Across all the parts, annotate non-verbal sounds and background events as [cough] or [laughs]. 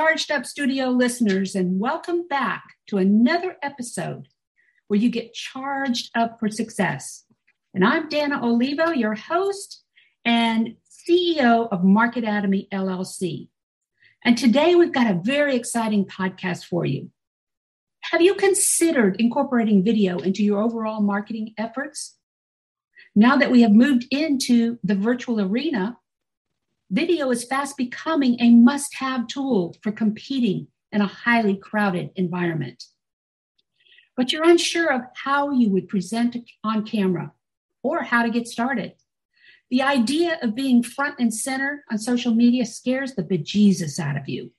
Charged Up Studio listeners, and welcome back to another episode where you get charged up for success. And I'm Dana Olivo, your host and CEO of MarketAtomy LLC. And today we've got a very exciting podcast for you. Have you considered incorporating video into your overall marketing efforts? Now that we have moved into the virtual arena, video is fast becoming a must have tool for competing in a highly crowded environment. But you're unsure of how you would present on camera or how to get started. The idea of being front and center on social media scares the bejesus out of you.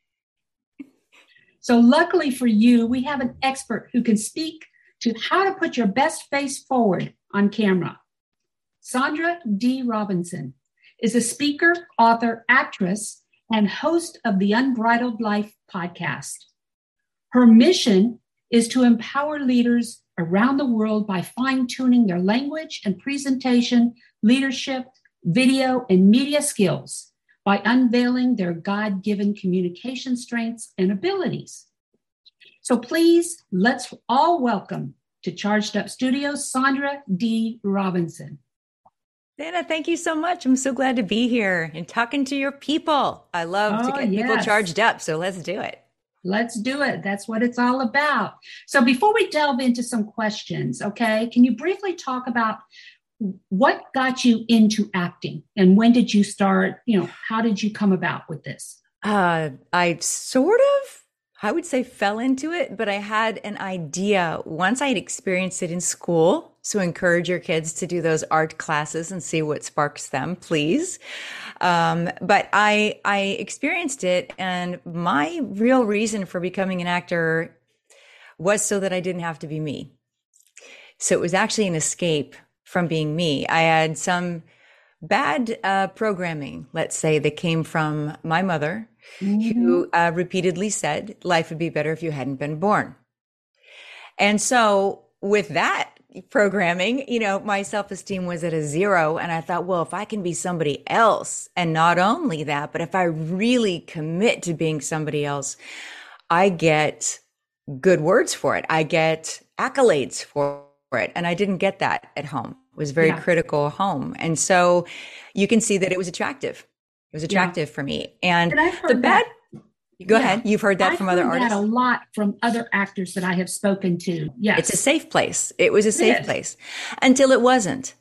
So, luckily for you, we have an expert who can speak to how to put your best face forward on camera. Sandra D. Robinson is a speaker, author, actress, and host of the Unbridled Life podcast. Her mission is to empower leaders around the world by fine tuning their language and presentation, leadership, video, and media skills by unveiling their God given communication strengths and abilities. So please, let's all welcome to Charged Up Studios, Sandra D. Robinson. Dana, thank you so much. I'm so glad to be here and talking to your people. I love oh, to get yes. people charged up. So let's do it. Let's do it. That's what it's all about. So before we delve into some questions, okay, can you briefly talk about what got you into acting and when did you start? You know, how did you come about with this? Uh, I sort of I would say fell into it, but I had an idea once I had experienced it in school. So encourage your kids to do those art classes and see what sparks them, please. Um, but I, I experienced it and my real reason for becoming an actor was so that I didn't have to be me. So it was actually an escape from being me. I had some bad uh, programming, let's say, that came from my mother mm-hmm. who uh, repeatedly said life would be better if you hadn't been born. And so with that programming, you know, my self-esteem was at a zero. And I thought, well, if I can be somebody else, and not only that, but if I really commit to being somebody else, I get good words for it. I get accolades for it. And I didn't get that at home. Was very yeah. critical home. And so you can see that it was attractive. It was attractive yeah. for me. And, and the bad. Go yeah. ahead. You've heard that I've from other artists. a lot from other actors that I have spoken to. Yeah, it's a safe place. It was a safe place until it wasn't.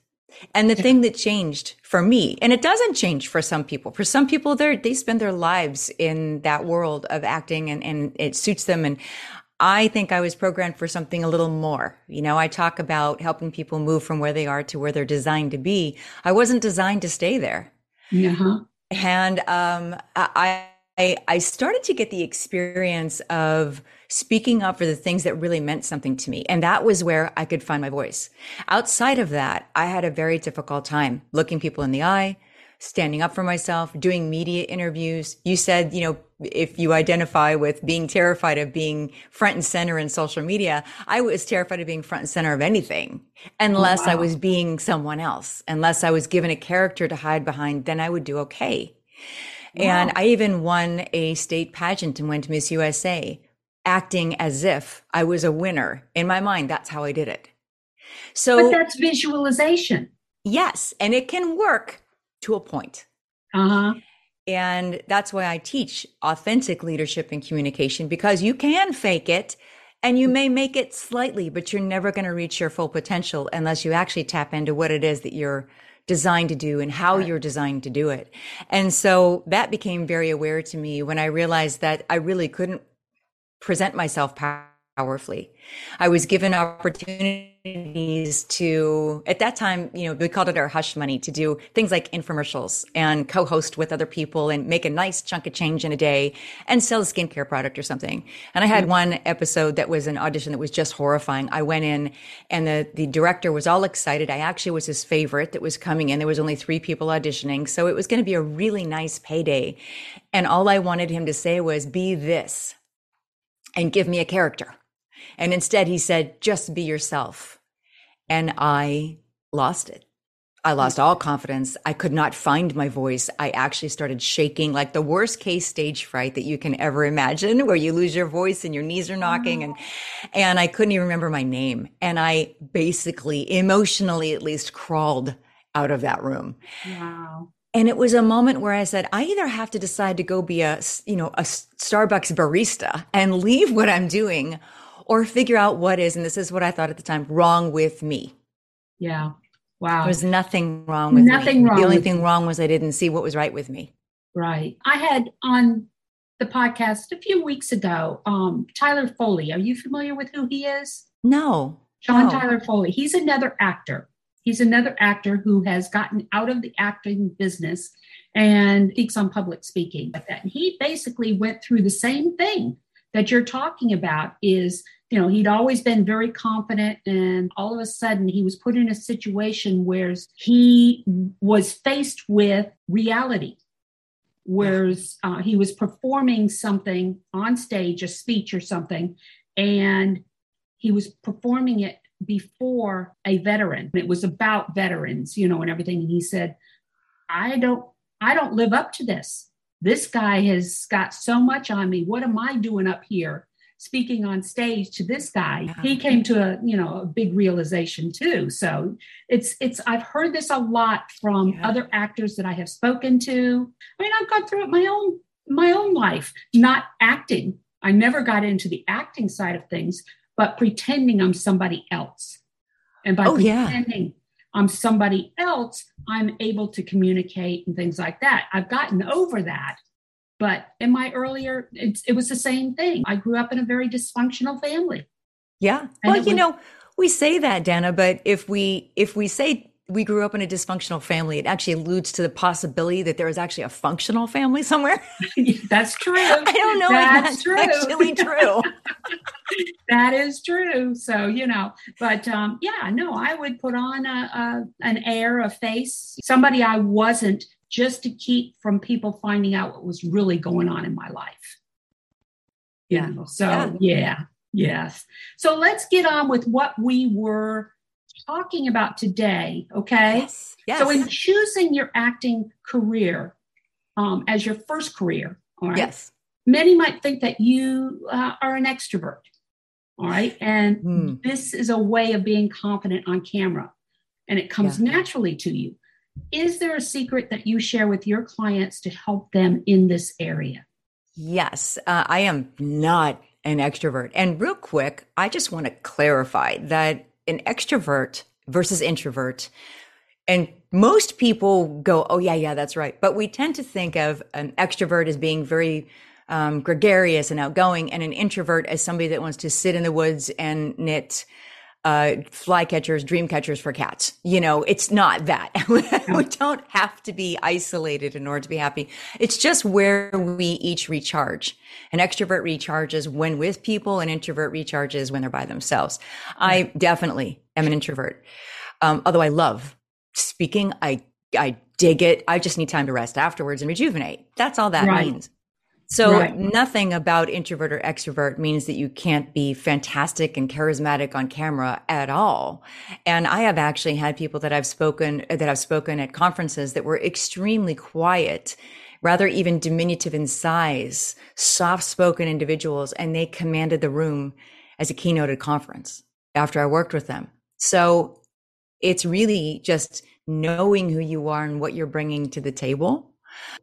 And the yeah. thing that changed for me, and it doesn't change for some people. For some people, they they spend their lives in that world of acting, and and it suits them. And I think I was programmed for something a little more. You know, I talk about helping people move from where they are to where they're designed to be. I wasn't designed to stay there. Uh-huh and um, I, I I started to get the experience of speaking up for the things that really meant something to me, and that was where I could find my voice. Outside of that, I had a very difficult time looking people in the eye, standing up for myself, doing media interviews. You said, you know, if you identify with being terrified of being front and center in social media, I was terrified of being front and center of anything unless wow. I was being someone else, unless I was given a character to hide behind, then I would do okay. Wow. And I even won a state pageant and went to Miss USA acting as if I was a winner. In my mind, that's how I did it. So But that's visualization. Yes, and it can work to a point. Uh-huh. And that's why I teach authentic leadership and communication because you can fake it and you may make it slightly, but you're never going to reach your full potential unless you actually tap into what it is that you're designed to do and how you're designed to do it. And so that became very aware to me when I realized that I really couldn't present myself powerfully. I was given opportunities to, at that time, you know, we called it our hush money to do things like infomercials and co-host with other people and make a nice chunk of change in a day and sell a skincare product or something. And I had mm-hmm. one episode that was an audition that was just horrifying. I went in and the, the director was all excited. I actually was his favorite that was coming in. There was only three people auditioning. So it was going to be a really nice payday. And all I wanted him to say was, be this and give me a character. And instead, he said, just be yourself. And I lost it. I lost all confidence. I could not find my voice. I actually started shaking like the worst case stage fright that you can ever imagine [laughs] where you lose your voice and your knees are knocking and and I couldn't even remember my name and I basically emotionally at least crawled out of that room. Wow. And it was a moment where I said, I either have to decide to go be a, you know, a Starbucks barista and leave what I'm doing or figure out what is, and this is what I thought at the time, wrong with me. Yeah. Wow. There was nothing wrong with nothing me. Wrong the only thing wrong was I didn't see what was right with me. Right. I had on the podcast a few weeks ago, um, Tyler Foley. Are you familiar with who he is? No. Sean no. Tyler Foley. He's another actor. He's another actor who has gotten out of the acting business and speaks on public speaking. And he basically went through the same thing that you're talking about is you know he'd always been very confident and all of a sudden he was put in a situation where he was faced with reality whereas uh, he was performing something on stage a speech or something and he was performing it before a veteran. It was about veterans you know and everything and he said i don't i don't live up to this. This guy has got so much on me. What am i doing up here speaking on stage to this guy he came to a you know a big realization too so it's it's i've heard this a lot from yeah. other actors that i have spoken to i mean i've gone through it my own my own life not acting i never got into the acting side of things but pretending i'm somebody else and by oh, pretending yeah. I'm somebody else, I'm able to communicate and things like that. I've gotten over that. But in my earlier, it was the same thing. I grew up in a very dysfunctional family. Yeah. well, you was, know, we say that, Dana, but if we if we say we grew up in a dysfunctional family, it actually alludes to the possibility that there is actually a functional family somewhere. [laughs] that's true. [laughs] I don't know that's if that's true. actually true. [laughs] that is true. So, you know, but um, yeah, no, I would put on a, a, an air, a face, somebody I wasn't just to keep from people finding out what was really going on in my life. Yeah. You know, so, yeah. yeah. Yes. So let's get on with what we were talking about today, okay? Yes. yes. So, in choosing your acting career um, as your first career, all right? Yes. Many might think that you uh, are an extrovert, all right? And mm. this is a way of being confident on camera, and it comes yeah. naturally to you. Is there a secret that you share with your clients to help them in this area? Yes, uh, I am not an extrovert. And real quick, I just want to clarify that an extrovert versus introvert. And most people go, oh, yeah, yeah, that's right. But we tend to think of an extrovert as being very um, gregarious and outgoing, and an introvert as somebody that wants to sit in the woods and knit uh, fly catchers, dream catchers for cats. You know, it's not that. [laughs] we don't have to be isolated in order to be happy. It's just where we each recharge. An extrovert recharges when with people, an introvert recharges when they're by themselves. I definitely am an introvert. Um, although I love speaking, I I dig it. I just need time to rest afterwards and rejuvenate. That's all that Right. means. So Right. nothing about introvert or extrovert means that you can't be fantastic and charismatic on camera at all. And I have actually had people that I've spoken that I've spoken at conferences that were extremely quiet, rather even diminutive in size, soft-spoken individuals and they commanded the room as a keynote at conference after I worked with them. So it's really just knowing who you are and what you're bringing to the table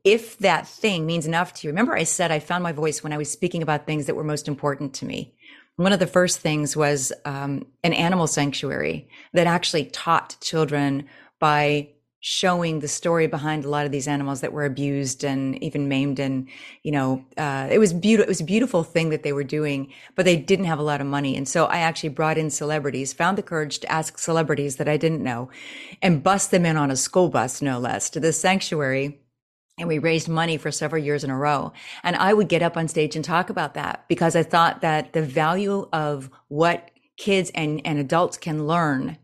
if that thing means enough to you. Remember, I said I found my voice when I was speaking about things that were most important to me. One of the first things was um, an animal sanctuary that actually taught children by showing the story behind a lot of these animals that were abused and even maimed and you know uh, it was beautiful it was a beautiful thing that they were doing but they didn't have a lot of money and so i actually brought in celebrities found the courage to ask celebrities that i didn't know and bust them in on a school bus no less to this sanctuary and we raised money for several years in a row. And I would get up on stage and talk about that because I thought that the value of what kids and, and adults can learn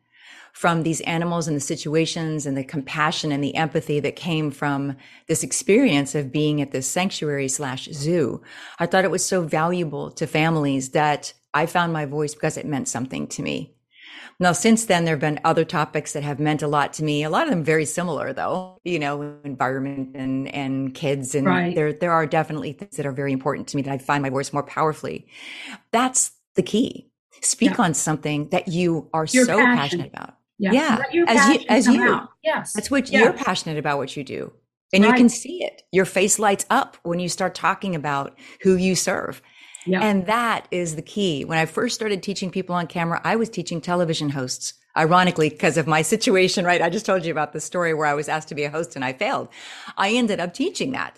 from these animals and the situations and the compassion and the empathy that came from this experience of being at this sanctuary slash zoo. I thought it was so valuable to families that I found my voice because it meant something to me. Now, since then, there have been other topics that have meant a lot to me. A lot of them very similar, though. You know, environment and and kids, and Right. there there are definitely things that are very important to me that I find my voice more powerfully. That's the key. Speak Yeah. on something that you are Your so passion. passionate about. Yeah. Yeah, as you- as you. out. Yes. That's what you're passionate about. What you do, and you can see it. Your face lights up when you start talking about who you serve. Yeah. And that is the key. When I first started teaching people on camera, I was teaching television hosts. Ironically, because of my [laughs] situation, right? I just told you about the story where I was asked to be a host and I failed. I ended up teaching that.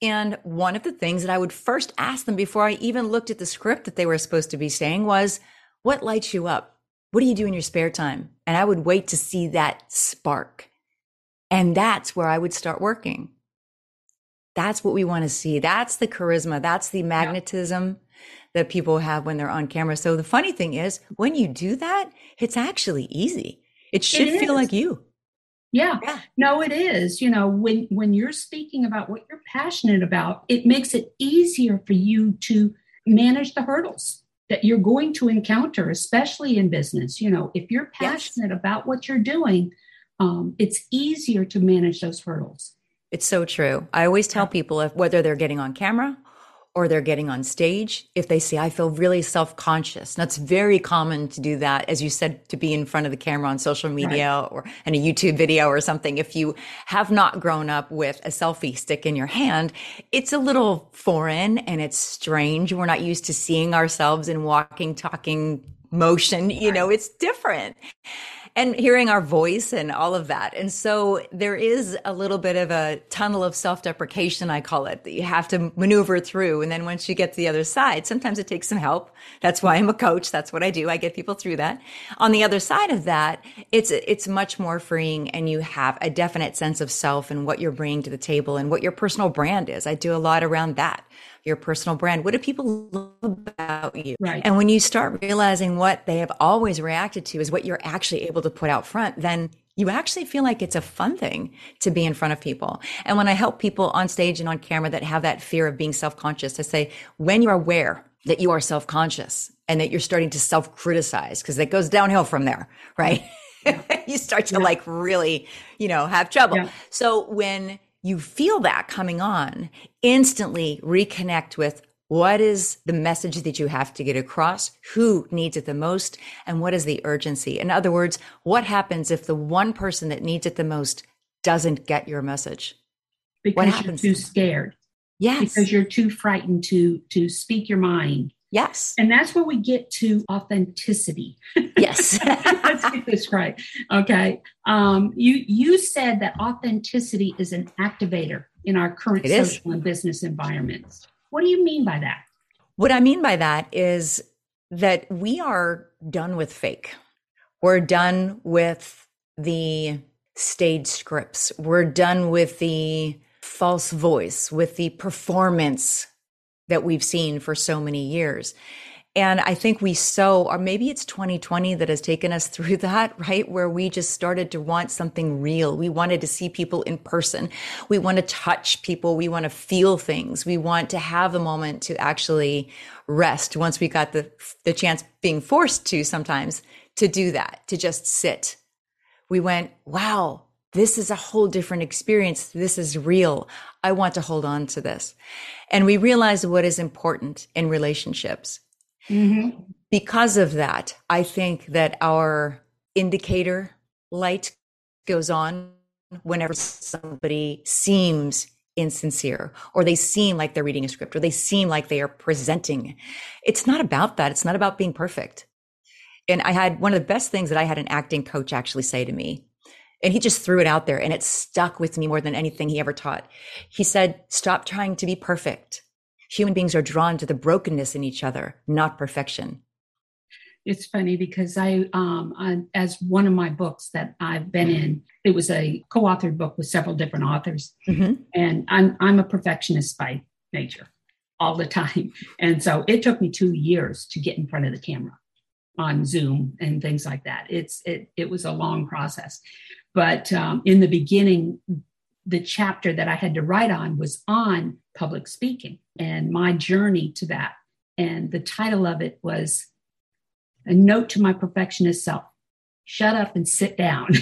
And one of the things that I would first ask them before I even looked at the script that they were supposed to be saying was, What lights you up? What do you do in your spare time? And I would wait to see that spark. And that's where I would start working. That's what we want to see. That's the charisma. That's the magnetism that people have when they're on camera. So the funny thing is, when you do that, it's actually easy. It should It feel like you. Yeah. Yeah. No, it is. You know, when when you're speaking about what you're passionate about, it makes it easier for you to manage the hurdles that you're going to encounter, especially in business. You know, if you're Yes. passionate about what you're doing, um, it's easier to manage those hurdles. It's so true. I always tell people if whether they're getting on camera or they're getting on stage, if they say, I feel really self conscious. Now, it's very common to do that, as you said, to be in front of the camera on social media or in a YouTube video or something. If you have not grown up with a selfie stick in your hand, it's a little foreign and it's strange. We're not used to seeing ourselves in walking, talking motion. You know, it's different and hearing our voice and all of that. And so there is a little bit of a tunnel of self deprecation, I call it, that you have to maneuver through. And then once you get to the other side, sometimes it takes some help. That's why I'm a coach. That's what I do. I get people through that. On the other side of that, it's, it's much more freeing and you have a definite sense of self and what you're bringing to the table and what your personal brand is. I do a lot around that. Your personal brand. What do people love about you? Right. And when you start realizing what they have always reacted to is what you're actually able to put out front, then you actually feel like it's a fun thing to be in front of people. And when I help people on stage and on camera that have that fear of being self conscious, I say, when you're aware that you are self conscious and that you're starting to self criticize, because it goes downhill from there, right? [laughs] you start to like really, you know, have trouble. Yeah. So when you feel that coming on, instantly reconnect with what is the message that you have to get across? Who needs it the most? And what is the urgency? In other words, what happens if the one person that needs it the most doesn't get your message? because you're happens too scared, Yes. because you're too frightened to to speak your mind. yes. And that's where we get to authenticity. Yes. [laughs] Let's get this right. Okay. Um, you you said that authenticity is an activator in our current It is. social and business environments. What do you mean by that? What I mean by that is that we are done with fake. We're done with the stage scripts. We're done with the false voice, with the performance that we've seen for so many years. And I think we so, or maybe it's 2020 that has taken us [laughs] through that, right? Where we just started to want something real. We wanted to see people in person. We want to touch people. We want to feel things. We want to have a moment to actually rest once we got the, the chance being forced to sometimes to do that, to just sit. We went, wow, this is a whole different experience. This is real. I want to hold on to this. And we realized what is important in relationships. Mm-hmm. Because of that, I think that our indicator light goes on whenever somebody seems insincere or they seem like they're reading a script or they seem like they are presenting. It's not about that. It's not about being perfect. And I had one of the best things that I had an acting coach actually say to me. And he just threw it out there and it stuck with me more than anything he ever taught. He said, stop trying to be perfect human beings are drawn to the brokenness in each other, not perfection. It's funny because I, um, I, as one of my books that I've been in, it was a co-authored book with several different authors, mm-hmm. and I'm I'm a perfectionist by nature, all the time, [laughs] and so it took me two years to get in front of the camera on Zoom and things like that. It's it it was a long process, but um, in the beginning, the chapter that I had to write on was on public speaking and my journey to that. And the title of it was A Note to My Perfectionist Self Shut Up and Sit Down. [laughs]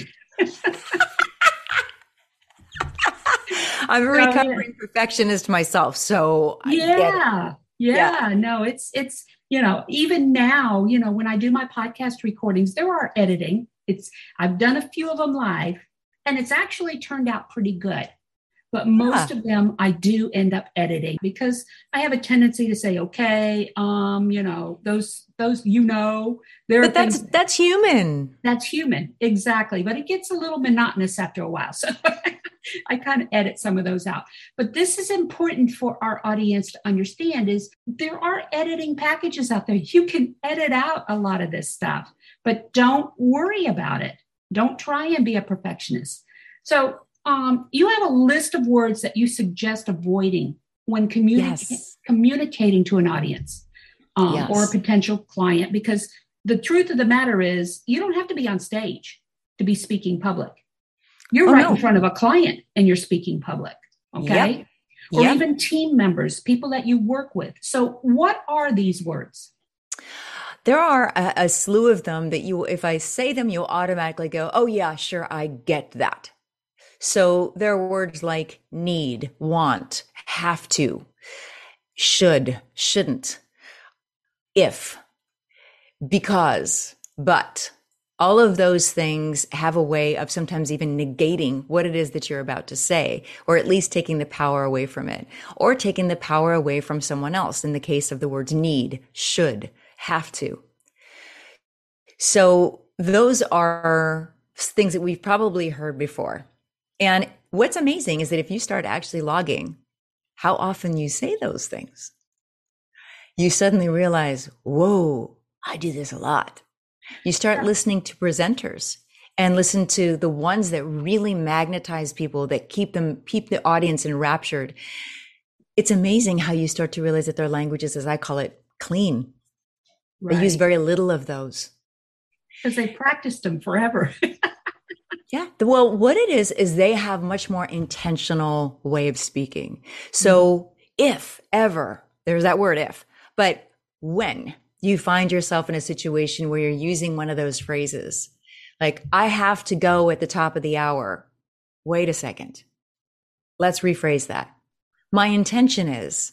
I'm a recovering perfectionist myself, so yeah, yeah, yeah, no, it's it's you know even now you know when I do my podcast recordings, there are editing. It's I've done a few of them live, and it's actually turned out pretty good. But most yeah. of them I do end up editing because I have a tendency to say, okay, um, you know, those those you know, there But that's that's human. That's human, exactly. But it gets a little monotonous after a while. [laughs] So I kind of edit some of those out. But this is important for our audience to understand is there are editing packages out there. You can edit out a lot of this stuff, but don't worry about it don't try and be a perfectionist. So um, you have a list of words that you suggest avoiding when communi- yes. communicating to an audience um, yes. or a potential client, because the truth of the matter is you don't have to be on stage to be speaking public. You're oh, right no. in front of a client and you're speaking public. Okay. Yep. Or yep. even team members, people that you work with. So, what are these words? There are a, a slew of them that you, if I say them, you'll automatically go, oh, yeah, sure, I get that. So there are words like need, want, have to, should, shouldn't, if, because, but. All of those things have a way of sometimes even negating what it is that you're about to say, or at least taking the power away from it, or taking the power away from someone else in the case of the words need, should, have to. So those are things that we've probably heard before. And what's amazing is that if you start actually logging how often you say those things, you suddenly realize, whoa, I do this a lot. You start listening to presenters and listen to the ones that really magnetize people that keep them keep the audience enraptured. It's amazing how you start to realize that their language is as I call it, clean Right. They use very little of those. Because they practiced them forever. [laughs] yeah. Well, what it is, is they have much more intentional way of speaking. So mm-hmm. if ever, there's that word if, but when you find yourself in a situation where you're using one of those phrases, like, I have to go at the top of the hour. Wait a second. Let's rephrase that. My intention is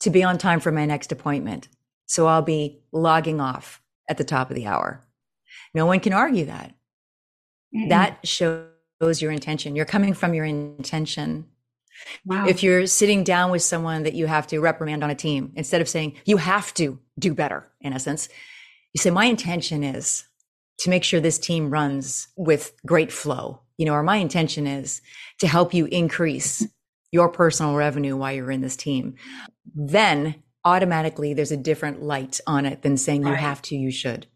to be on time for my next appointment. So I'll be logging off at the top of the hour. No one can argue that. Mm-mm. That shows your intention. You're coming from your intention. Wow. If you're sitting down with someone that you have to reprimand on a team, instead of saying, you have to do better, in essence, you say, my intention is to make sure this team runs with great flow, you know, or my intention is to help you increase your personal revenue while you're in this team. Then automatically there's a different light on it than saying right. you have to, you should.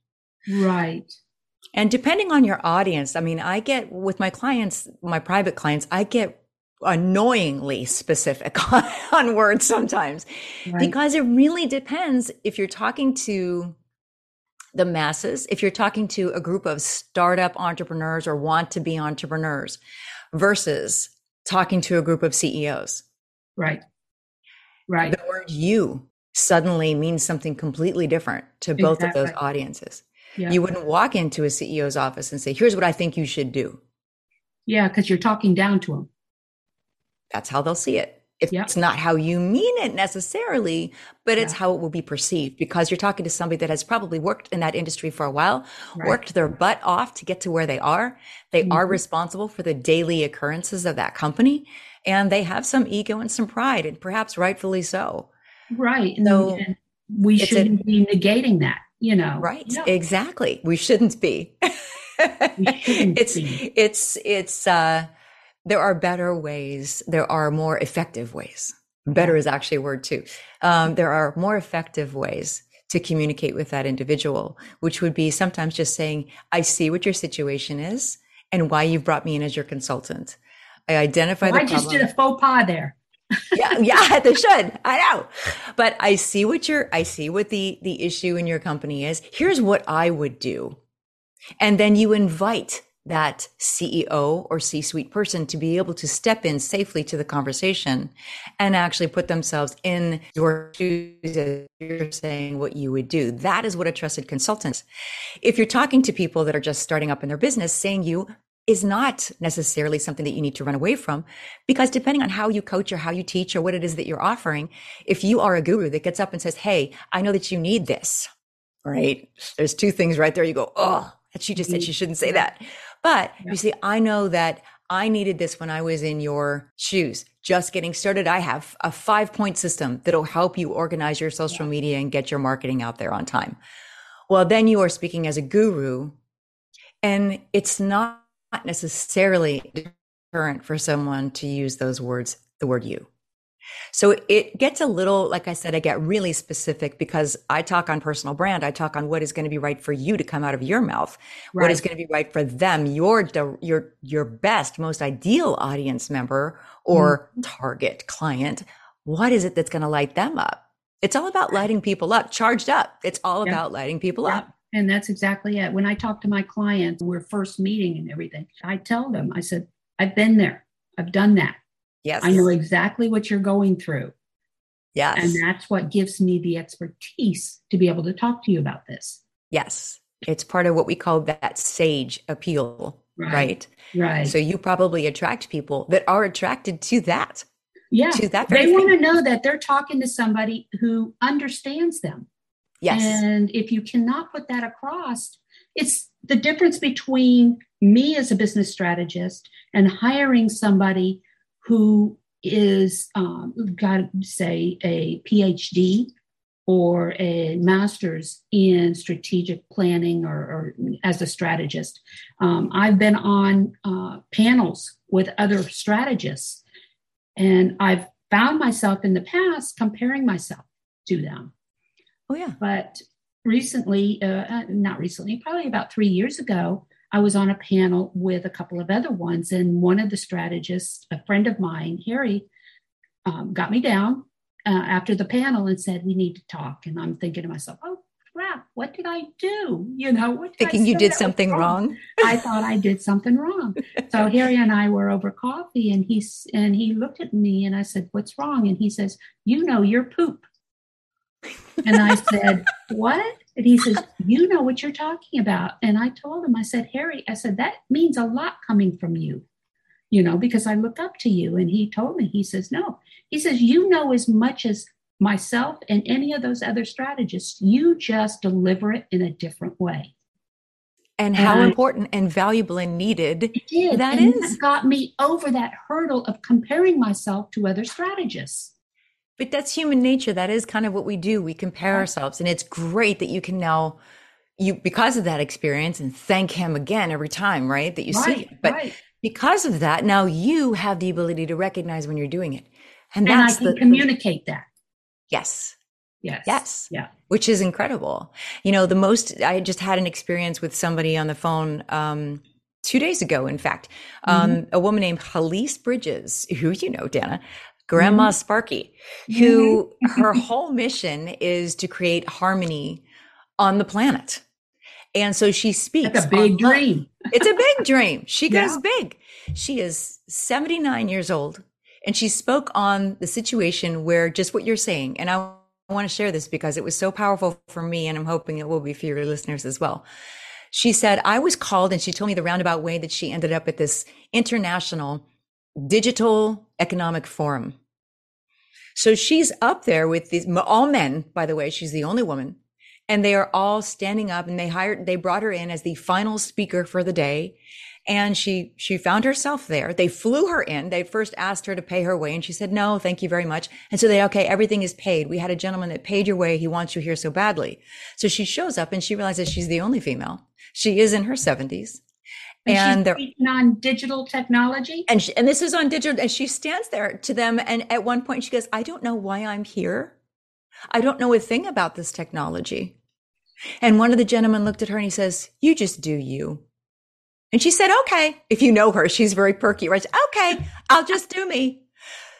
Right. And depending on your audience, I mean, I get with my clients, my private clients, I get annoyingly specific [laughs] on, on words sometimes right. because it really depends if you're talking to the masses, if you're talking to a group of startup entrepreneurs or want to be entrepreneurs versus talking to a group of CEOs. Right. Right. The word you suddenly means something completely different to both exactly. of those audiences. Yeah. You wouldn't walk into a CEO's office and say, here's what I think you should do. Yeah, because you're talking down to them. That's how they'll see it. If it's not how you mean it necessarily, but yeah. it's how it will be perceived because you're talking to somebody that has probably worked in that industry for a while, right. worked their butt off to get to where they are. They mm-hmm. are responsible for the daily occurrences of that company and they have some ego and some pride and perhaps rightfully so. Right. So and we shouldn't a, be negating that, you know. Right. No. Exactly. We shouldn't be. we shouldn't [laughs] it's be. it's it's uh there are better ways. There are more effective ways. Better is actually a word too. Um, there are more effective ways to communicate with that individual, which would be sometimes just saying, I see what your situation is and why you've brought me in as your consultant. I identify well, the I just did a faux pas there. Yeah, yeah, they should. I know. But I see what your I see what the the issue in your company is. Here's what I would do. And then you invite that CEO or C suite person to be able to step in safely to the conversation and actually put themselves in your shoes you're saying what you would do. That is what a trusted consultant. is. If you're talking to people that are just starting up in their business, saying you is not necessarily something that you need to run away from because depending on how you coach or how you teach or what it is that you're offering, if you are a guru that gets up and says, Hey, I know that you need this, right? There's two things right there. You go, Oh, that she just said she shouldn't say that. But yeah. you see, I know that I needed this when I was in your shoes, just getting started. I have a five point system that'll help you organize your social yeah. media and get your marketing out there on time. Well, then you are speaking as a guru, and it's not necessarily deterrent for someone to use those words, the word you. So it gets a little, like I said, I get really specific because I talk on personal brand. I talk on what is going to be right for you to come out of your mouth. Right. What is going to be right for them, your, your, your best, most ideal audience member or mm-hmm. target client. What is it that's going to light them up? It's all about lighting people up, charged up. It's all yeah. about lighting people yeah. up. And that's exactly it. When I talk to my clients, we're first meeting and everything, I tell them, I said, I've been there. I've done that. Yes. I know exactly what you're going through. Yes. And that's what gives me the expertise to be able to talk to you about this. Yes. It's part of what we call that sage appeal, right? Right. right. So you probably attract people that are attracted to that. Yeah. To that they want to know that they're talking to somebody who understands them. Yes. And if you cannot put that across, it's the difference between me as a business strategist and hiring somebody who is um, got say a PhD or a master's in strategic planning or, or as a strategist. Um, I've been on uh, panels with other strategists, and I've found myself in the past comparing myself to them. Oh, yeah. But recently, uh, uh not recently, probably about three years ago, I was on a panel with a couple of other ones, and one of the strategists, a friend of mine, Harry, um, got me down uh, after the panel and said, "We need to talk." And I'm thinking to myself, "Oh crap, what did I do? You know, what thinking you did something wrong? wrong. I thought I did something wrong. So [laughs] Harry and I were over coffee, and he, and he looked at me, and I said, "What's wrong?" And he says, "You know, you're poop." And I said, What? And he says, You know what you're talking about. And I told him, I said, Harry, I said, that means a lot coming from you, you know, because I look up to you. And he told me, he says, No. He says, You know as much as myself and any of those other strategists. You just deliver it in a different way. And how and important and valuable and needed that and is. That got me over that hurdle of comparing myself to other strategists. But that's human nature. That is kind of what we do. We compare ourselves. And it's great that you can now you because of that experience and thank him again every time, right? That you right, see it. But right. because of that, now you have the ability to recognize when you're doing it. And, and that's I can the, communicate that. Yes. Yes. Yes. Yeah. Which is incredible. You know, the most I just had an experience with somebody on the phone um two days ago, in fact, um, mm-hmm. a woman named Halise Bridges, who you know, Dana, Grandma mm-hmm. Sparky, who mm-hmm. her [laughs] whole mission is to create harmony on the planet. And so she speaks. That's a big dream. [laughs] it's a big dream. She goes yeah. big. She is 79 years old and she spoke on the situation where just what you're saying. And I want to share this because it was so powerful for me and I'm hoping it will be for your listeners as well. She said, I was called and she told me the roundabout way that she ended up at this international digital economic forum. So she's up there with these all men, by the way, she's the only woman. And they are all standing up and they hired, they brought her in as the final speaker for the day. And she, she found herself there. They flew her in. They first asked her to pay her way and she said, no, thank you very much. And so they, okay, everything is paid. We had a gentleman that paid your way. He wants you here so badly. So she shows up and she realizes she's the only female. She is in her seventies. And, and they're on digital technology. And she, and this is on digital. And she stands there to them. And at one point she goes, I don't know why I'm here. I don't know a thing about this technology. And one of the gentlemen looked at her and he says, you just do you. And she said, okay. If you know her, she's very perky, right? Okay, I'll just do me.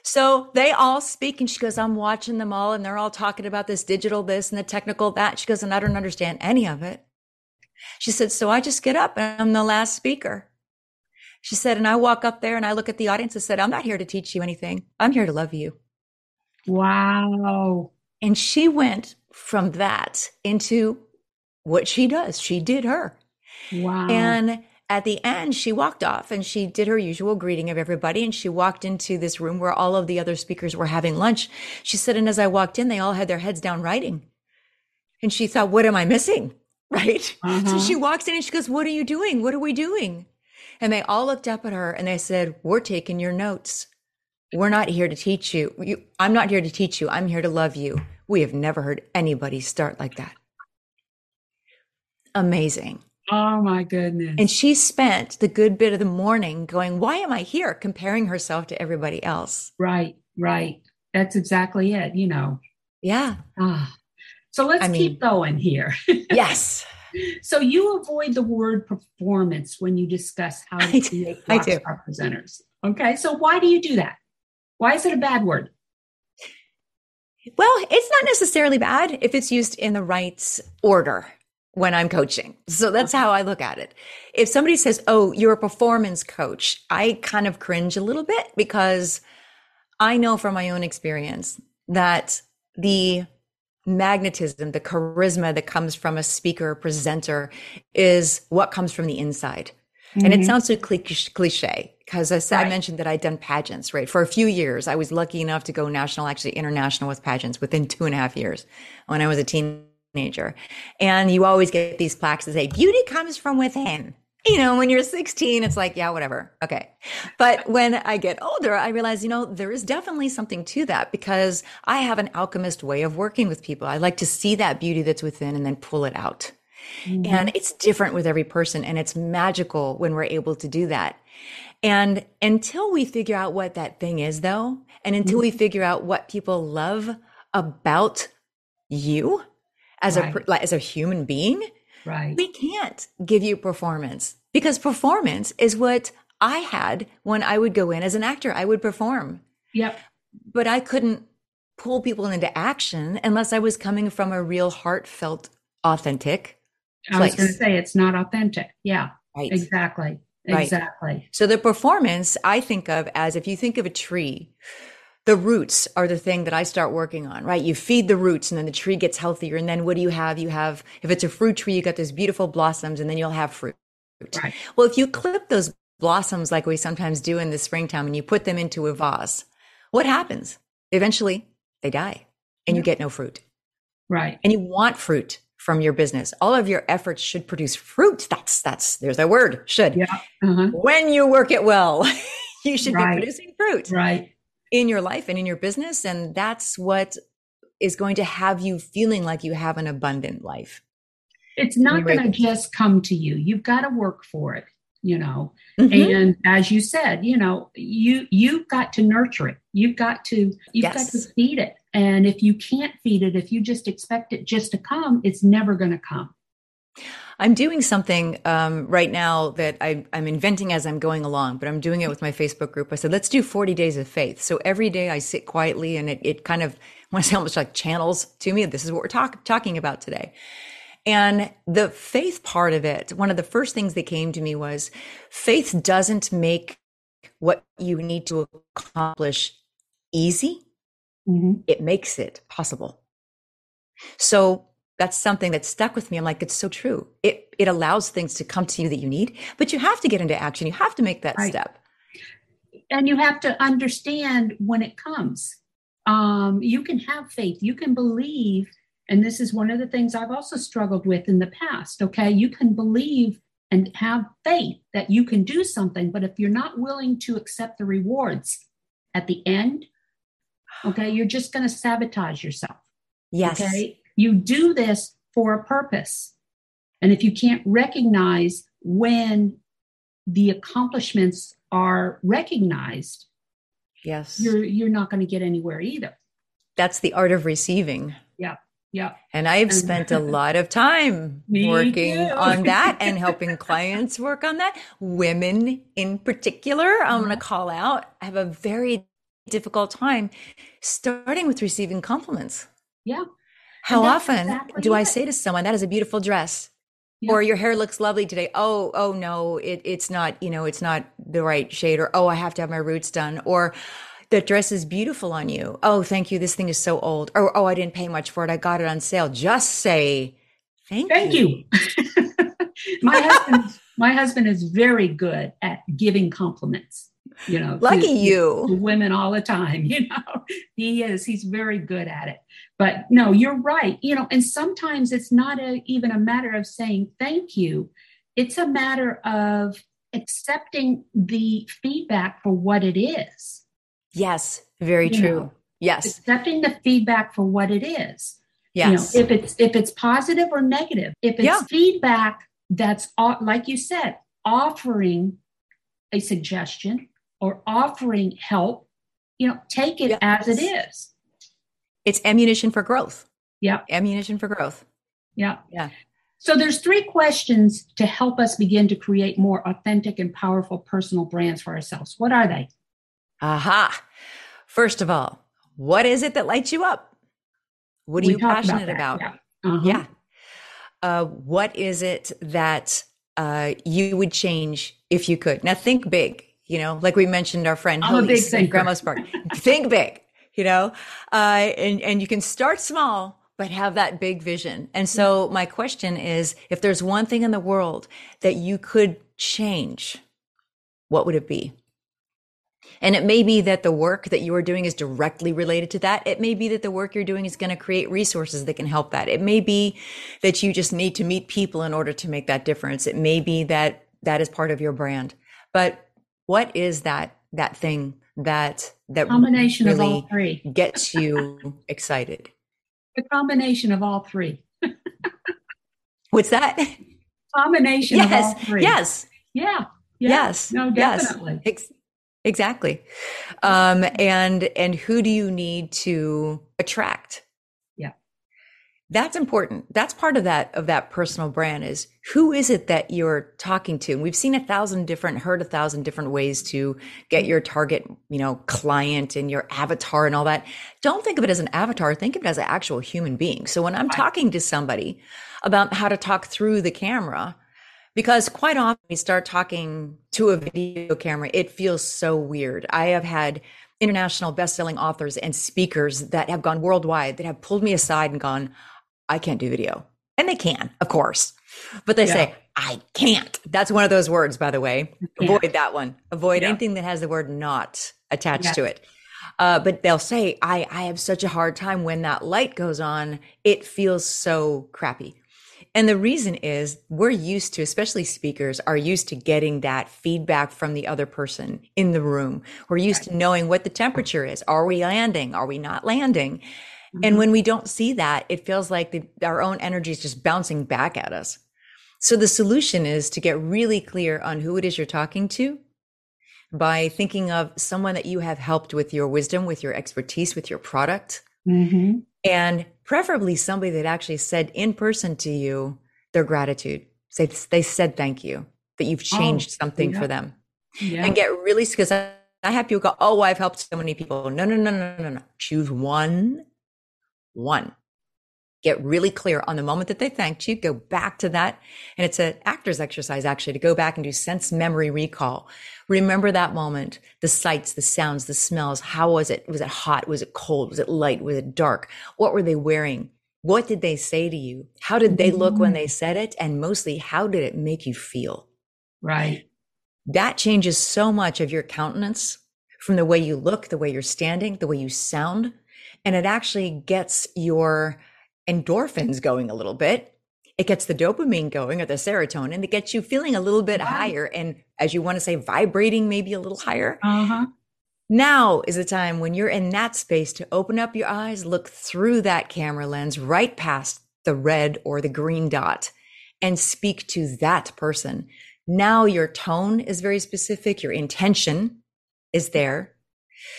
So they all speak and she goes, I'm watching them all and they're all talking about this digital this and the technical that. She goes, and I don't understand any of it. She said, So I just get up and I'm the last speaker. She said, and I walk up there and I look at the audience and said, I'm not here to teach you anything. I'm here to love you. Wow. And she went from that into what she does. She did her. Wow. And at the end, she walked off and she did her usual greeting of everybody. And she walked into this room where all of the other speakers were having lunch. She said, and as I walked in, they all had their heads down writing. And she thought, what am I missing? [laughs] right? Uh-huh. So she walks in and she goes, What are you doing? What are we doing? And they all looked up at her and they said, We're taking your notes. We're not here to teach you. you. I'm not here to teach you. I'm here to love you. We have never heard anybody start like that. Amazing. Oh my goodness. And she spent the good bit of the morning going, Why am I here? comparing herself to everybody else. Right, right. That's exactly it, you know. Yeah. Ah. So let's I mean, keep going here. [laughs] yes. So you avoid the word performance when you discuss how to create rock star presenters. Okay. So why do you do that? Why is it a bad word? Well, it's not necessarily bad if it's used in the right order when I'm coaching. So that's how I look at it. If somebody says, Oh, you're a performance coach, I kind of cringe a little bit because I know from my own experience that the magnetism, the charisma that comes from a speaker or presenter is what comes from the inside. Mm-hmm. And it mm-hmm. sounds so cliche because as right. I mentioned that I'd done pageants, right? For a few years, I was lucky enough to go national, actually international with pageants within two and a half years when I was a teenager. And you always get these plaques that say, beauty comes from within you know, when you're 16, it's like, yeah, whatever. Okay. But [laughs] when I get older, I realize, you know, there is definitely something to that because I have an alchemist way of working with people. I like to see that beauty that's within and then pull it out. Mm-hmm. And it's different with every person and it's magical when we're able to do that. And until we figure out what that thing is though, and until mm-hmm. we figure out what people love about you as right. a, as a human being, Right. We can't give you performance because performance is what I had when I would go in as an actor. I would perform. Yep. But I couldn't pull people into action unless I was coming from a real heartfelt, authentic I place. was going to say it's not authentic. Yeah. Right. Exactly. Right. Exactly. So the performance I think of as if you think of a tree, the roots are the thing that I start working on, right? You feed the roots and then the tree gets healthier. And then what do you have? You have, if it's a fruit tree, you got those beautiful blossoms and then you'll have fruit. Right. Well, if you clip those blossoms like we sometimes do in the springtime and you put them into a vase, what happens? Eventually they die and you get no fruit. Right. And you want fruit from your business. All of your efforts should produce fruit. That's, that's, there's a word, should. Yeah. Uh-huh. When you work it well, [laughs] you should right. be producing fruit. Right in your life and in your business. And that's what is going to have you feeling like you have an abundant life. It's not going to just come to you. You've got to work for it, you know. Mm-hmm. And as you said, you know, you you've got to nurture it. You've got to you've yes. got to feed it. And if you can't feed it, if you just expect it just to come, it's never going to come. I'm doing something um, right now that I, am inventing as I'm going along, but I'm doing it with my Facebook group. I said, let's do 40 days of faith. So every day I sit quietly and it, it kind of, I say almost like channels to me, this is what we're talk, talking about today. And the faith part of it, one of the first things that came to me was faith doesn't make what you need to accomplish easy, mm-hmm. it makes it possible. So that's something that stuck with me. I'm like, it's so true. It it allows things to come to you that you need, but you have to get into action. You have to make that right. step. And you have to understand when it comes. Um, you can have faith. You can believe. And this is one of the things I've also struggled with in the past. Okay. You can believe and have faith that you can do something, but if you're not willing to accept the rewards at the end, okay, you're just going to sabotage yourself. Yes. Okay. You do this for a purpose. And if you can't recognize when the accomplishments are recognized, yes, you're you're not going to get anywhere either. That's the art of receiving. Yeah. Yeah. And I've spent a [laughs] lot of time working too. on that [laughs] and helping clients work on that. Women in particular, I'm going to uh-huh. call out, have a very difficult time starting with receiving compliments. Yeah. How often exactly do it. I say to someone, that is a beautiful dress? Yeah. Or your hair looks lovely today. Oh, oh no, it, it's not, you know, it's not the right shade. Or, oh, I have to have my roots done. Or, the dress is beautiful on you. Oh, thank you. This thing is so old. Or, oh, I didn't pay much for it. I got it on sale. Just say thank, thank you. you. [laughs] my husband, my husband is very good at giving compliments you know lucky to, you. to women all the time [laughs] you know? He is he's very good at it. But no you're right you know and sometimes it's not a, even a matter of saying thank you. It's a matter of accepting the feedback for what it is. Yes very you true. know, yes. accepting the feedback for what it is. Yes you know, if it's if it's positive or negative if it's yeah. feedback that's like you said offering a suggestion or offering help, you know, take it yes. as it is. It's ammunition for growth. Yeah. Ammunition for growth. Yeah. Yeah. So there's three questions to help us begin to create more authentic and powerful personal brands for ourselves. What are they? Aha. First of all, what is it that lights you up? What are we you passionate about? about? Yeah. Uh-huh. yeah. Uh, what is it that uh, you would change if you could? Now think big you know, like we mentioned, our friend I'm in Grandma's Park. [laughs] Think big, you know, uh, and and you can start small, but have that big vision. And so my question is, if there's one thing in the world that you could change, what would it be? And it may be that the work that you are doing is directly related to that. It may be that the work you're doing is going to create resources that can help that. It may be that you just need to meet people in order to make that difference. It may be that that is part of your brand. But what is that that thing that that combination really of all three gets you [laughs] excited? The combination of all three. [laughs] What's that? Combination yes, of all three. Yes. Yeah. yeah. Yes. No, definitely. Yes. Ex- exactly. Um, and and who do you need to attract? That's important. That's part of that of that personal brand is who is it that you're talking to? And we've seen a thousand different heard a thousand different ways to get your target you know client and your avatar and all that. Don't think of it as an avatar. Think of it as an actual human being. So when i'm talking to somebody about how to talk through the camera because quite often we start talking to a video camera it feels so weird. I have had international best-selling authors and speakers that have gone worldwide that have pulled me aside and gone I can't do video. And they can, of course. But they yeah. say, I can't. That's one of those words, by the way. Avoid that one. Avoid yeah. anything that has the word not attached yeah. to it. Uh, but they'll say, I, I have such a hard time when that light goes on. It feels so crappy. And the reason is we're used to, especially speakers, are used to getting that feedback from the other person in the room. We're used right. to knowing what the temperature is. Are we landing? Are we not landing? Mm-hmm. And when we don't see that, it feels like the, our own energy is just bouncing back at us. So the solution is to get really clear on who it is you're talking to by thinking of someone that you have helped with your wisdom, with your expertise, with your product. Mm-hmm. And preferably somebody that actually said in person to you, their gratitude. Say they said thank you, that you've oh, changed oh, something yeah. for them. Yeah. And get really because I, I have people go, Oh, I've helped so many people. No, no, no, no, no, no. Choose one, one get really clear on the moment that they thanked you, go back to that. And it's an actor's exercise actually to go back and do sense memory recall. Remember that moment, the sights, the sounds, the smells. How was it? Was it hot? Was it cold? Was it light? Was it dark? What were they wearing? What did they say to you? How did they look when they said it? And mostly, how did it make you feel? Right. That changes so much of your countenance from the way you look, the way you're standing, the way you sound. And it actually gets your endorphins going a little bit. It gets the dopamine going or the serotonin that gets you feeling a little bit higher. And as you want to say, vibrating maybe a little higher. Uh-huh. Now is the time when you're in that space to open up your eyes, look through that camera lens right past the red or the green dot and speak to that person. Now your tone is very specific. Your intention is there.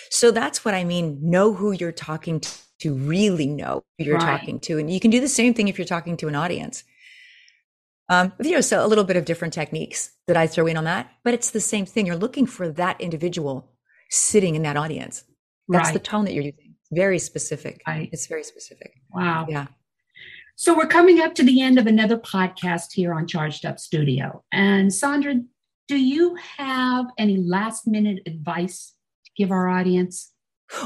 So that's what I mean. Know who you're talking to to really know who you're right. talking to. And you can do the same thing if you're talking to an audience. Um, you know, so a little bit of different techniques that I throw in on that, but it's the same thing. You're looking for that individual sitting in that audience. That's right. the tone that you're using. Very specific. Right. It's very specific. Wow. Yeah. So we're coming up to the end of another podcast here on Charged Up Studio. And Sandra, do you have any last minute advice give our audience?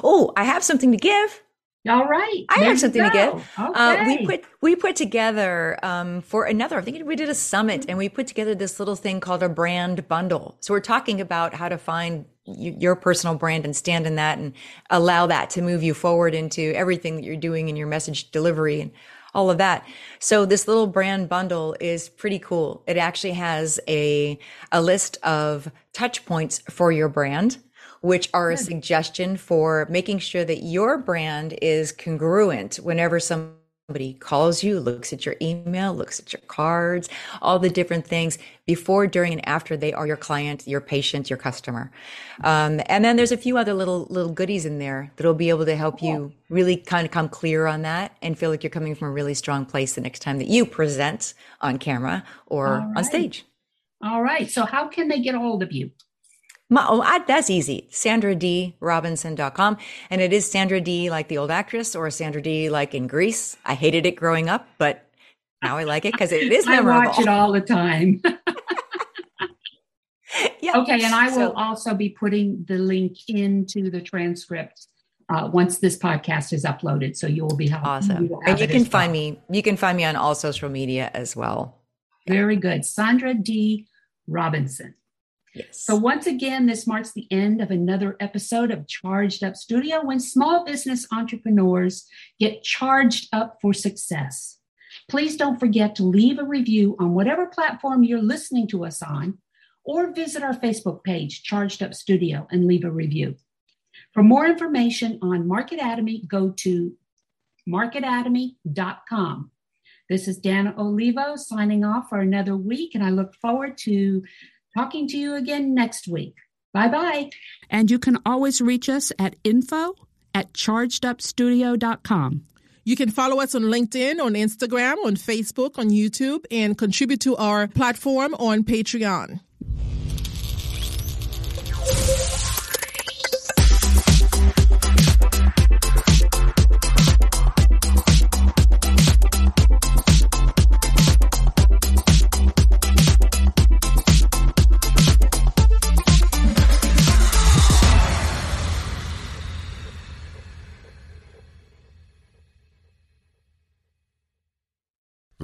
Oh, I have something to give. All right. I have something to give. Okay. Uh, we put we put together um, for another. I think we did a summit, and we put together this little thing called a brand bundle. So we're talking about how to find your personal brand and stand in that, and allow that to move you forward into everything that you're doing in your message delivery and all of that. So this little brand bundle is pretty cool. It actually has a a list of touch points for your brand which are a suggestion for making sure that your brand is congruent whenever somebody calls you, looks at your email, looks at your cards, all the different things before, during, and after they are your client, your patient, your customer. Um, and then there's a few other little little goodies in there that'll be able to help you really kind of come clear on that and feel like you're coming from a really strong place the next time that you present on camera or right. on stage. All right. So how can they get a hold of you? My, oh, I, that's easy. SandraDRobinson.com. And it is Sandra D like the old actress or Sandra D like in Grease. I hated it growing up, but now I like it because it is memorable. [laughs] I watch it all the time. [laughs] yeah. Okay. And I will so, also be putting the link into the transcript uh, once this podcast is uploaded. So you will be awesome. You and you can find well. me, you can find me on all social media as well. Very good. Sandra D. Robinson. So, once again, this marks the end of another episode of Charged Up Studio when small business entrepreneurs get charged up for success. Please don't forget to leave a review on whatever platform you're listening to us on, or visit our Facebook page, Charged Up Studio, and leave a review. For more information on Market MarketAtomy, go to marketatomy.com. This is Dana Olivo signing off for another week, and I look forward to talking to you again next week. Bye bye. And you can always reach us at info at chargedupstudio.com. You can follow us on LinkedIn, on Instagram, on Facebook, on YouTube, and contribute to our platform on Patreon.